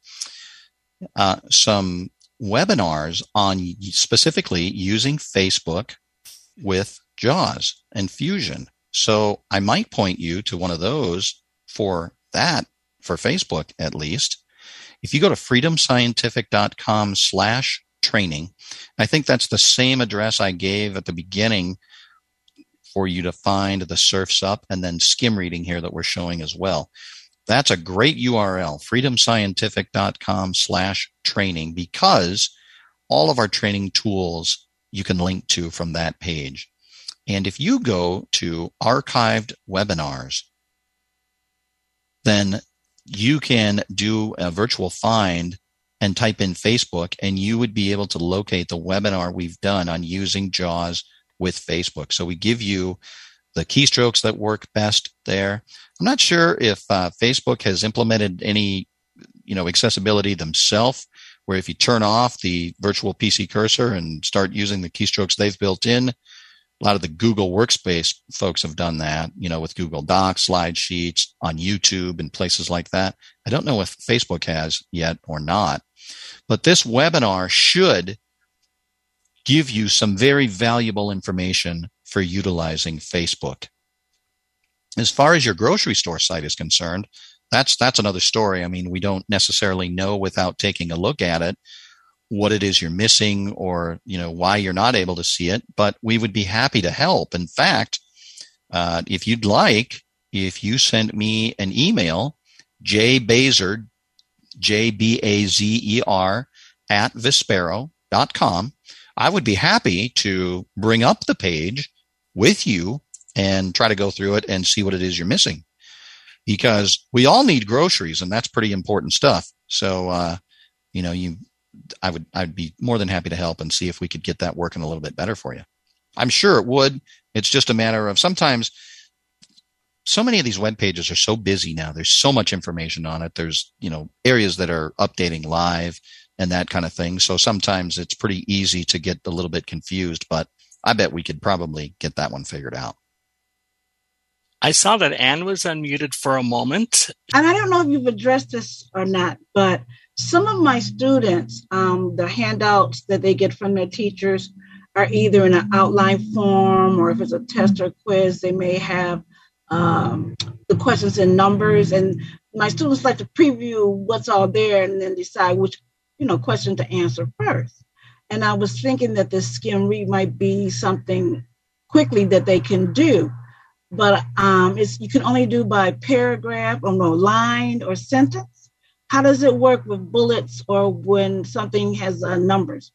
uh, some webinars on specifically using Facebook with JAWS and Fusion. So I might point you to one of those for that, for Facebook at least. If you go to freedomscientific.com slash training, I think that's the same address I gave at the beginning for you to find the surfs up and then skim reading here that we're showing as well. That's a great URL, freedomscientific.com slash training, because all of our training tools you can link to from that page. And if you go to archived webinars, then you can do a virtual find and type in Facebook, and you would be able to locate the webinar we've done on using JAWS with Facebook. So we give you the keystrokes that work best there. I'm not sure if uh, Facebook has implemented any, you know, accessibility themselves, where if you turn off the virtual PC cursor and start using the keystrokes they've built in, a lot of the Google Workspace folks have done that, you know, with Google Docs, slide sheets on YouTube and places like that. I don't know if Facebook has yet or not, but this webinar should give you some very valuable information for utilizing Facebook. As far as your grocery store site is concerned, that's that's another story. I mean, we don't necessarily know without taking a look at it what it is you're missing or you know why you're not able to see it but we would be happy to help in fact uh, if you'd like if you send me an email jbazer j-b-a-z-e-r at vispero.com i would be happy to bring up the page with you and try to go through it and see what it is you're missing because we all need groceries and that's pretty important stuff so uh, you know you I would I'd be more than happy to help and see if we could get that working a little bit better for you. I'm sure it would. It's just a matter of sometimes so many of these web pages are so busy now. There's so much information on it. There's, you know, areas that are updating live and that kind of thing. So sometimes it's pretty easy to get a little bit confused, but I bet we could probably get that one figured out. I saw that Anne was unmuted for a moment. And I don't know if you've addressed this or not, but some of my students, um, the handouts that they get from their teachers are either in an outline form or if it's a test or quiz, they may have um, the questions in numbers. And my students like to preview what's all there and then decide which, you know, question to answer first. And I was thinking that the skim read might be something quickly that they can do. But um, it's you can only do by paragraph or no line or sentence how does it work with bullets or when something has uh, numbers?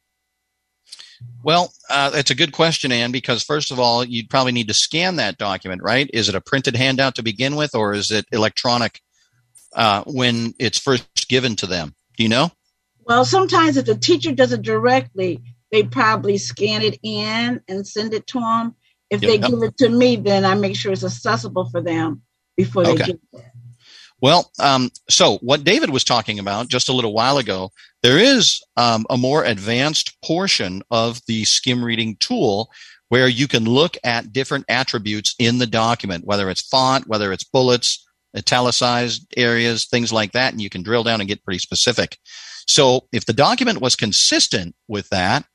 Well, uh, it's a good question, Anne, because first of all, you'd probably need to scan that document, right? Is it a printed handout to begin with, or is it electronic uh, when it's first given to them? Do you know? Well, sometimes if the teacher does it directly, they probably scan it in and send it to them. If yep, they give it to me, then I make sure it's accessible for them before they okay. get it. Well, um, so what David was talking about just a little while ago, there is um, a more advanced portion of the skim reading tool where you can look at different attributes in the document, whether it's font, whether it's bullets, italicized areas, things like that, and you can drill down and get pretty specific. So if the document was consistent with that,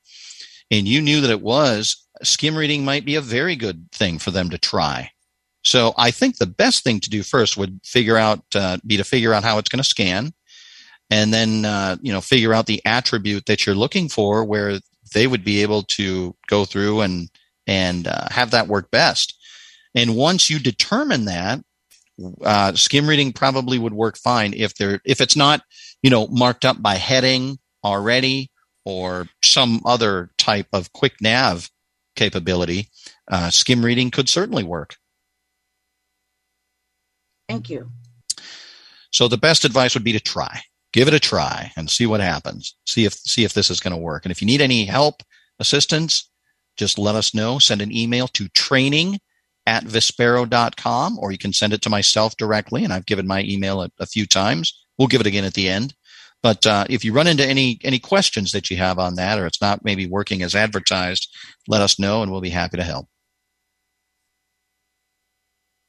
and you knew that it was, skim reading might be a very good thing for them to try. So I think the best thing to do first would figure out uh, be to figure out how it's going to scan, and then uh, you know figure out the attribute that you're looking for, where they would be able to go through and and uh, have that work best. And once you determine that, uh, skim reading probably would work fine if there if it's not you know marked up by heading already or some other type of quick nav capability. Uh, skim reading could certainly work. Thank you. So the best advice would be to try. Give it a try and see what happens. See if see if this is going to work. And if you need any help, assistance, just let us know. Send an email to training at vispero.com or you can send it to myself directly. And I've given my email a, a few times. We'll give it again at the end. But uh, if you run into any any questions that you have on that, or it's not maybe working as advertised, let us know, and we'll be happy to help.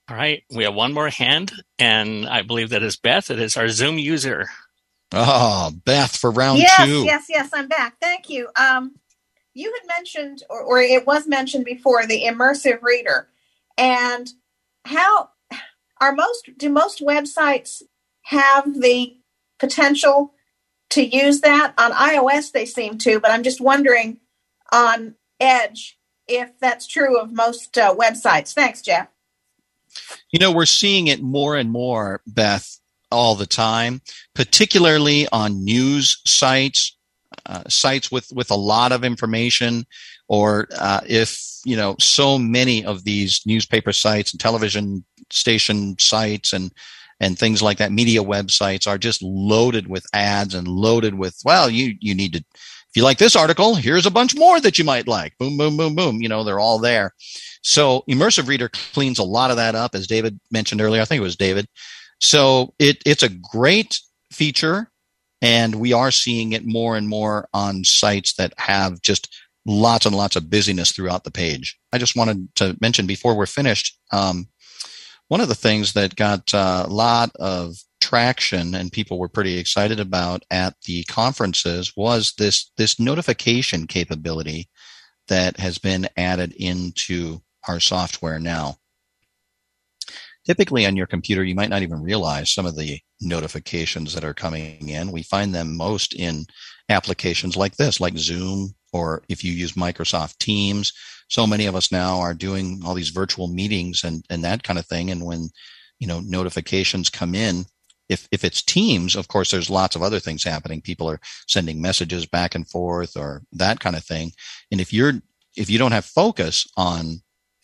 All right, we have one more hand, and I believe that is Beth. It is our Zoom user. Oh, Beth for round yes, two. Yes, yes, yes. I'm back. Thank you. Um, you had mentioned, or, or it was mentioned before, the immersive reader, and how are most do most websites have the potential to use that. On iOS, they seem to, but I'm just wondering on Edge if that's true of most uh, websites. Thanks, Jeff. You know, we're seeing it more and more, Beth, all the time, particularly on news sites, uh, sites with, with a lot of information, or uh, if, you know, so many of these newspaper sites and television station sites and and things like that, media websites are just loaded with ads and loaded with, well, you, you need to, if you like this article, here's a bunch more that you might like. Boom, boom, boom, boom. You know, they're all there. So Immersive Reader cleans a lot of that up, as David mentioned earlier. I think it was David. So it, it's a great feature and we are seeing it more and more on sites that have just lots and lots of busyness throughout the page. I just wanted to mention before we're finished, um, one of the things that got uh, a lot of traction and people were pretty excited about at the conferences was this this notification capability that has been added into our software now. Typically on your computer, you might not even realize some of the notifications that are coming in. We find them most in applications like this, like Zoom, or if you use Microsoft Teams, so many of us now are doing all these virtual meetings and, and that kind of thing. And when, you know, notifications come in, if, if it's teams, of course, there's lots of other things happening. People are sending messages back and forth or that kind of thing. And if you're, if you don't have focus on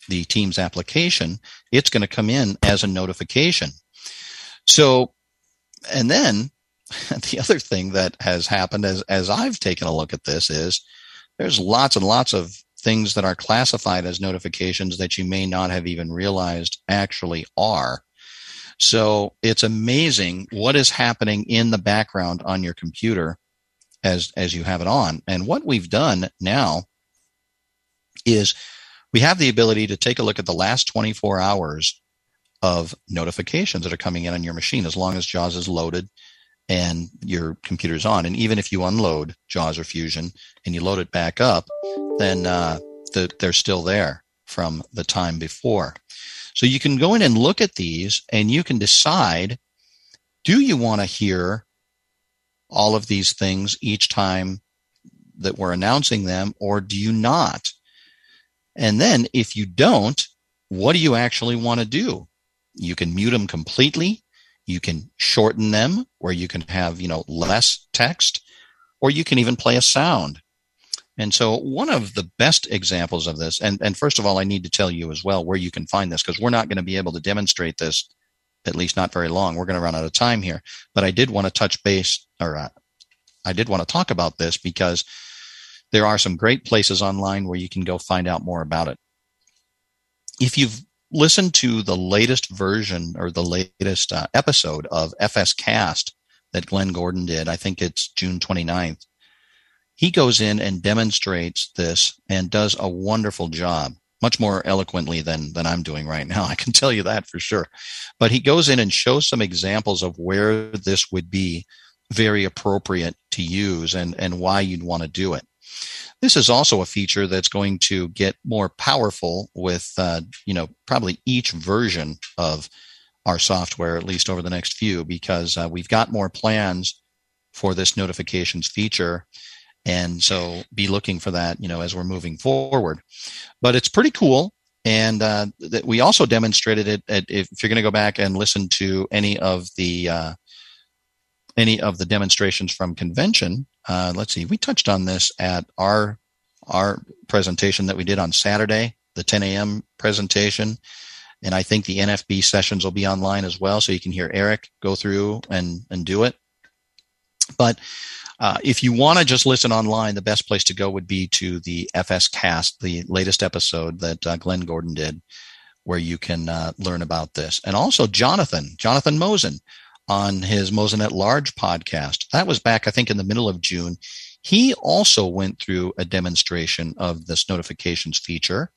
the teams application, it's going to come in as a notification. So, and then the other thing that has happened as, as I've taken a look at this is there's lots and lots of things that are classified as notifications that you may not have even realized actually are. So it's amazing what is happening in the background on your computer as, as you have it on. And what we've done now is we have the ability to take a look at the last 24 hours of notifications that are coming in on your machine as long as JAWS is loaded and your computer's on. And even if you unload JAWS or Fusion and you load it back up, then uh, the, they're still there from the time before. So you can go in and look at these and you can decide do you want to hear all of these things each time that we're announcing them, or do you not? And then if you don't, what do you actually want to do? You can mute them completely. You can shorten them where you can have, you know, less text, or you can even play a sound. And so one of the best examples of this, and, and first of all, I need to tell you as well where you can find this because we're not going to be able to demonstrate this, at least not very long. We're going to run out of time here. But I did want to touch base, or uh, I did want to talk about this because there are some great places online where you can go find out more about it. If you've listened to the latest version or the latest uh, episode of FS Cast that Glen Gordon did, I think it's June 29th he goes in and demonstrates this and does a wonderful job much more eloquently than than I'm doing right now. I can tell you that for sure. But he goes in and shows some examples of where this would be very appropriate to use and and why you'd want to do it. This is also a feature that's going to get more powerful with uh, you know probably each version of our software at least over the next few because uh, we've got more plans for this notifications feature and so be looking for that, you know, as we're moving forward. But it's pretty cool. And uh, that we also demonstrated it. At, if you're going to go back and listen to any of the uh, any of the demonstrations from convention, uh, let's see, we touched on this at our our presentation that we did on Saturday, the 10 a.m. presentation, and I think the NFB sessions will be online as well, so you can hear Eric go through and and do it. But uh, if you want to just listen online, the best place to go would be to the FS Cast, the latest episode that uh, Glen Gordon did, where you can uh, learn about this. And also Jonathan, Jonathan Mosen on his Mosen at Large podcast. That was back, I think, in the middle of June. He also went through a demonstration of this notifications feature.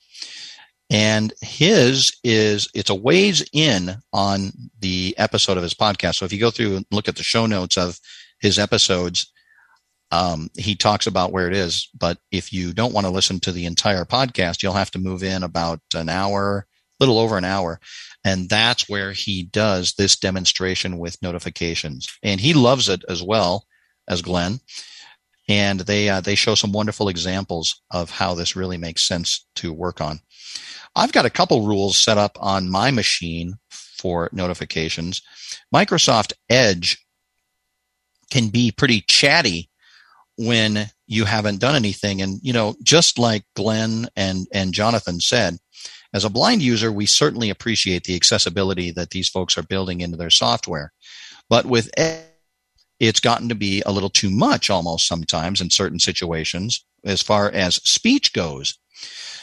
And his is, it's a ways in on the episode of his podcast. So if you go through and look at the show notes of his episodes, um, he talks about where it is. But if you don't want to listen to the entire podcast, you'll have to move in about an hour, little over an hour. And that's where he does this demonstration with notifications. And he loves it as well. as Glen, and they uh, they show some wonderful examples of how this really makes sense to work on. I've got a couple rules set up on my machine for notifications. Microsoft Edge can be pretty chatty when you haven't done anything. And, you know, just like Glen and, and Jonathan said, as a blind user, we certainly appreciate the accessibility that these folks are building into their software. But with it's gotten to be a little too much almost sometimes in certain situations as far as speech goes.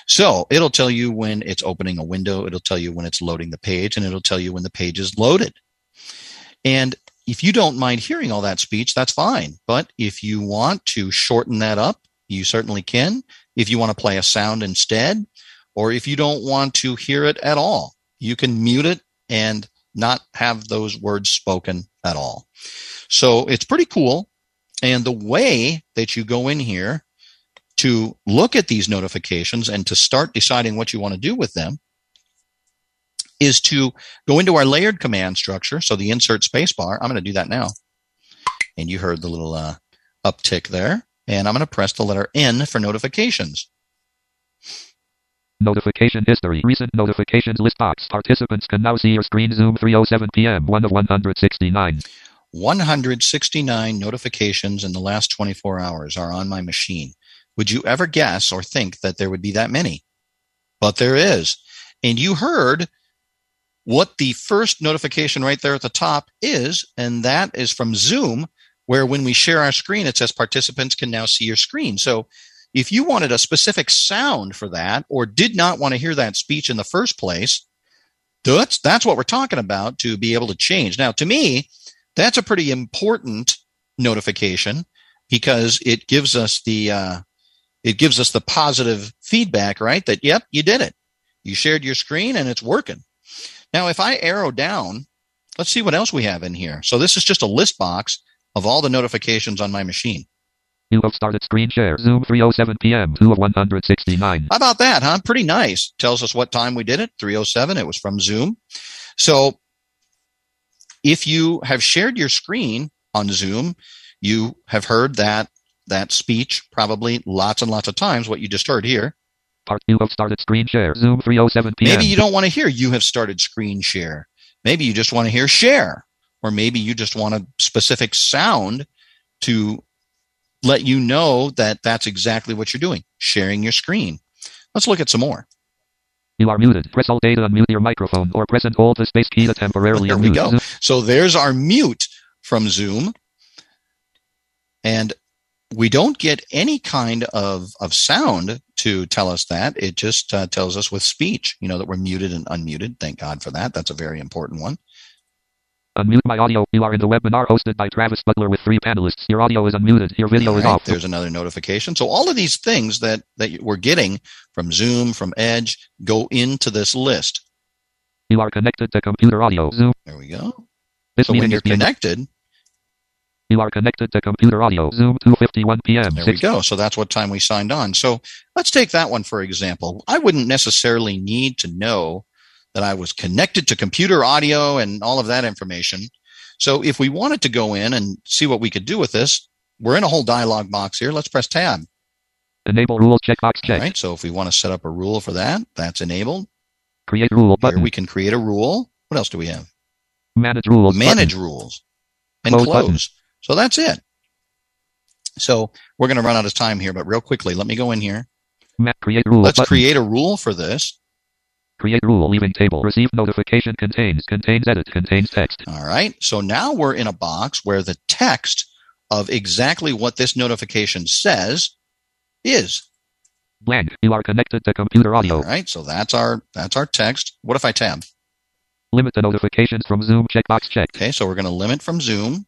So it'll tell you when it's opening a window, it'll tell you when it's loading the page, and it'll tell you when the page is loaded. And if you don't mind hearing all that speech, that's fine. But if you want to shorten that up, you certainly can. If you want to play a sound instead, or if you don't want to hear it at all, you can mute it and not have those words spoken at all. So it's pretty cool. And the way that you go in here to look at these notifications and to start deciding what you want to do with them is to go into our layered command structure. So the insert spacebar, I'm going to do that now. And you heard the little uh, uptick there. And I'm going to press the letter N for notifications. Notification history. Recent notifications list box. Participants can now see your screen. Zoom 307 p.m. 1 of 169. 169 notifications in the last 24 hours are on my machine. Would you ever guess or think that there would be that many? But there is. And you heard what the first notification right there at the top is, and that is from Zoom, where when we share our screen, it says participants can now see your screen. So if you wanted a specific sound for that or did not want to hear that speech in the first place, that's, that's what we're talking about to be able to change. Now, to me, that's a pretty important notification because it gives us the, uh, it gives us the positive feedback, right? That, yep, you did it. You shared your screen and it's working. Now, if I arrow down, let's see what else we have in here. So this is just a list box of all the notifications on my machine. You have started screen share. Zoom 307 p.m. 2 of 169. How about that, huh? Pretty nice. Tells us what time we did it. 307. It was from Zoom. So if you have shared your screen on Zoom, you have heard that that speech probably lots and lots of times what you just heard here. Part you have started screen share. Zoom 307 p.m. Maybe you don't want to hear you have started screen share. Maybe you just want to hear share. Or maybe you just want a specific sound to let you know that that's exactly what you're doing, sharing your screen. Let's look at some more. You are muted. Press Alt A to unmute your microphone or press and hold the space key to temporarily there unmute. we go. So there's our mute from Zoom. And we don't get any kind of, of sound to tell us that. It just uh, tells us with speech, you know, that we're muted and unmuted. Thank God for that. That's a very important one. Unmute my audio. You are in the webinar hosted by Travis Butler with three panelists. Your audio is unmuted. Your video is off. There's another notification. So all of these things that, that we're getting from Zoom, from Edge, go into this list. You are connected to computer audio. Zoom. There we go. This So when meeting you're is being connected, You are connected to computer audio. Zoom 2:51 p.m. There we go. So that's what time we signed on. So let's take that one for example. I wouldn't necessarily need to know that I was connected to computer audio and all of that information. So if we wanted to go in and see what we could do with this, we're in a whole dialog box here. Let's press tab. Enable rules checkbox All checked. right. So if we want to set up a rule for that, that's enabled. Create rule Here button. we can create a rule. What else do we have? Manage rules. Manage button. rules and Close close. So that's it. So we're going to run out of time here, but real quickly, let me go in here. Create rule. Let's button. create a rule for this. Create rule. Leaving table. Receive notification contains. Contains edit. Contains text. All right. So now we're in a box where the text of exactly what this notification says is. Blank. You are connected to computer audio. All right. So that's our that's our text. What if I tab? Limit the notifications from Zoom checkbox check. Okay. So we're going to limit from Zoom.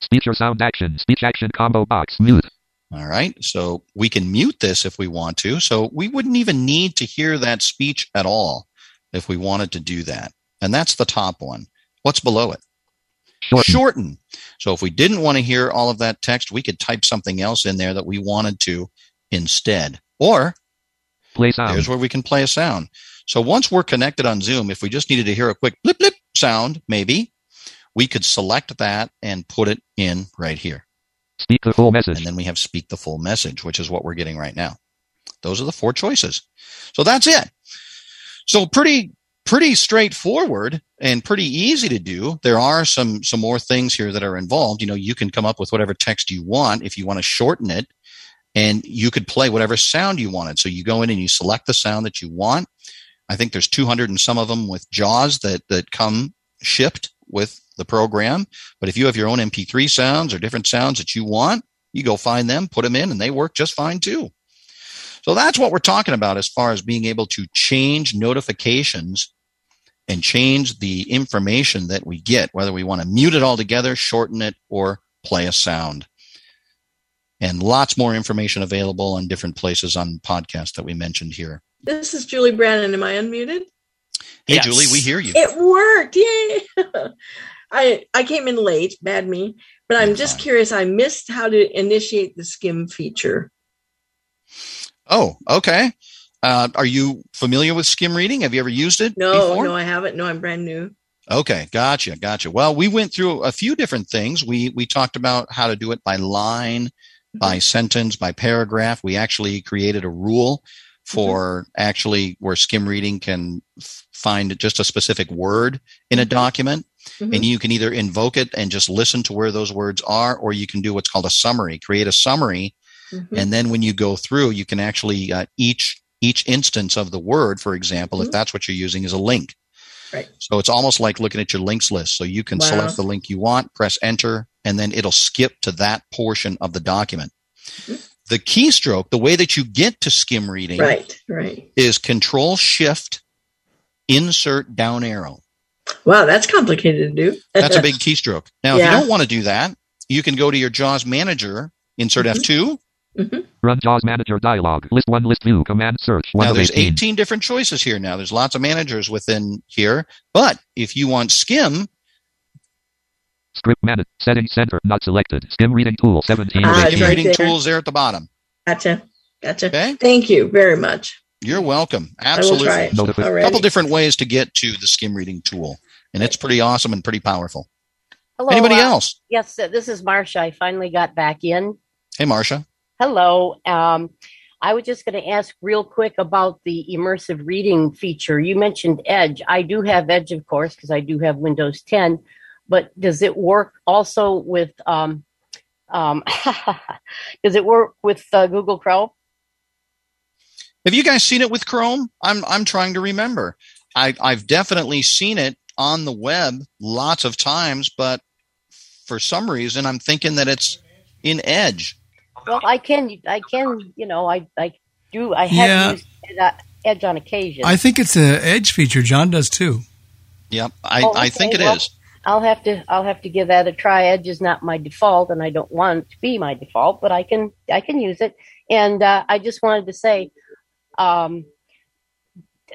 Speech or sound action. Speech action combo box. Mute. All right. So we can mute this if we want to. So we wouldn't even need to hear that speech at all if we wanted to do that. And that's the top one. What's below it? Shorten. Shorten. So if we didn't want to hear all of that text, we could type something else in there that we wanted to instead. Or Play sound. Here's where we can play a sound. So once we're connected on Zoom, if we just needed to hear a quick blip blip sound, maybe we could select that and put it in right here. Speak the full message. And then we have speak the full message, which is what we're getting right now. Those are the four choices. So that's it. So pretty, pretty straightforward and pretty easy to do. There are some, some more things here that are involved. You know, you can come up with whatever text you want. If you want to shorten it and you could play whatever sound you wanted. So you go in and you select the sound that you want. I think there's 200 and some of them with JAWS that, that come shipped with the program. But if you have your own MP3 sounds or different sounds that you want, you go find them, put them in, and they work just fine too. So that's what we're talking about as far as being able to change notifications and change the information that we get, whether we want to mute it altogether, shorten it, or play a sound. And lots more information available on different places on podcasts that we mentioned here. This is Julie Brannon. Am I unmuted? Hey, yes. Julie, we hear you. It worked. Yay. I I came in late, bad me, but I'm just curious. I missed how to initiate the skim feature. Oh, okay. Uh, are you familiar with skim reading? Have you ever used it? No, before? no, I haven't. No, I'm brand new. Okay, gotcha, gotcha. Well, we went through a few different things. We we talked about how to do it by line, mm-hmm. by sentence, by paragraph. We actually created a rule for mm-hmm. actually where skim reading can find just a specific word in a mm-hmm. document. Mm-hmm. And you can either invoke it and just listen to where those words are, or you can do what's called a summary, create a summary. Mm-hmm. And then when you go through, you can actually, uh, each, each instance of the word, for example, if mm-hmm. that's what you're using is a link. Right. So it's almost like looking at your links list. So you can wow. select the link you want, press enter, and then it'll skip to that portion of the document. Mm-hmm. The keystroke, the way that you get to skim reading, right, right, is Control Shift, Insert down arrow. Wow, that's complicated to do. that's a big keystroke. Now, yeah. if you don't want to do that, you can go to your JAWS Manager, insert mm-hmm. F2. Mm-hmm. Run JAWS Manager dialog. List one, list view, command search. One now, there's 18. 18 different choices here now. There's lots of managers within here. But if you want skim, Script manager setting center not selected. Skim reading tool 17. Ah, skim right reading there. tools there at the bottom. Gotcha. Gotcha. Okay. Thank you very much. You're welcome. Absolutely. A couple different ways to get to the skim reading tool, and it's pretty awesome and pretty powerful. Hello. Anybody uh, else? Yes, this is Marcia. I finally got back in. Hey, Marcia. Hello. Um, I was just going to ask real quick about the immersive reading feature. You mentioned Edge. I do have Edge, of course, because I do have Windows 10. But does it work also with? Um, um, does it work with uh, Google Chrome? Have you guys seen it with Chrome? I'm I'm trying to remember. I I've definitely seen it on the web lots of times, but for some reason I'm thinking that it's in Edge. Well, I can I can you know I I do I have yeah. used Edge on occasion. I think it's a Edge feature. John does too. Yep, I, oh, okay. I think it well, is. I'll have to I'll have to give that a try. Edge is not my default, and I don't want it to be my default, but I can I can use it. And uh, I just wanted to say um,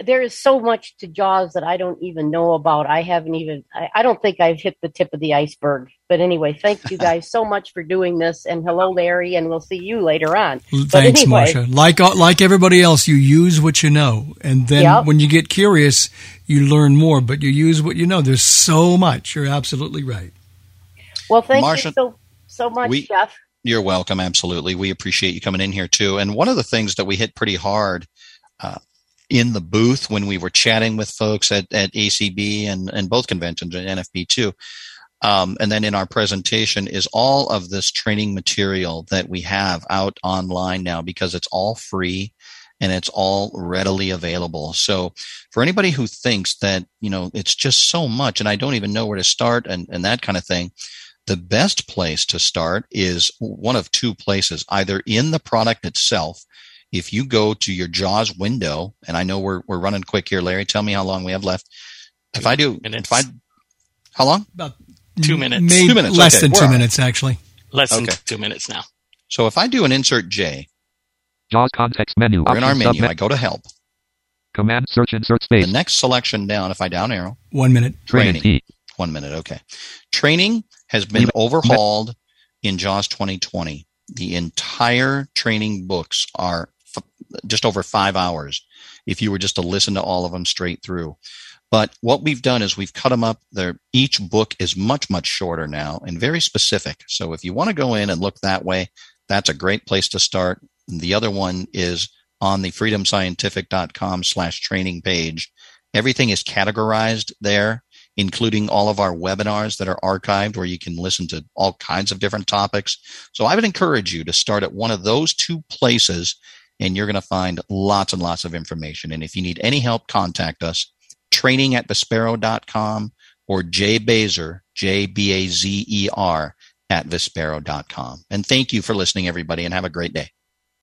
there is so much to Jaws that I don't even know about. I haven't even, I, I, don't think I've hit the tip of the iceberg. But anyway, thank you guys so much for doing this. And hello, Larry, and we'll see you later on. Thanks, anyway, Marcia. Like, uh, like everybody else, you use what you know. And then yep. when you get curious, you learn more, but you use what you know. There's so much. You're absolutely right. Well, thank Marcia, you so, so much, we, Jeff. You're welcome. Absolutely. We appreciate you coming in here too. And one of the things that we hit pretty hard uh, in the booth when we were chatting with folks at, at ACB and, and both conventions and NFB too. Um, and then in our presentation is all of this training material that we have out online now because it's all free and it's all readily available. So for anybody who thinks that, you know, it's just so much and I don't even know where to start and, and that kind of thing, the best place to start is one of two places, either in the product itself. If you go to your JAWS window, and I know we're, we're running quick here, Larry, tell me how long we have left. If I do, minutes. if I, how long? About two minutes. Maybe two minutes. Less okay. than two minutes, actually. Less than two minutes now. So if I do an insert J, JAWS context menu. We're in our menu. I go to help. Command search insert space. The next selection down, if I down arrow. One minute. Training. Training. One minute. Okay. Training has been overhauled in JAWS 2020. The entire training books are f- just over five hours if you were just to listen to all of them straight through. But what we've done is we've cut them up. They're, each book is much, much shorter now and very specific. So if you want to go in and look that way, that's a great place to start. The other one is on the freedomscientific.com slash training page. Everything is categorized there, including all of our webinars that are archived where you can listen to all kinds of different topics. So I would encourage you to start at one of those two places and you're going to find lots and lots of information. And if you need any help, contact us training at vispero.com or Jay Bazer, J B A Z E R at vispero.com. And thank you for listening, everybody, and have a great day.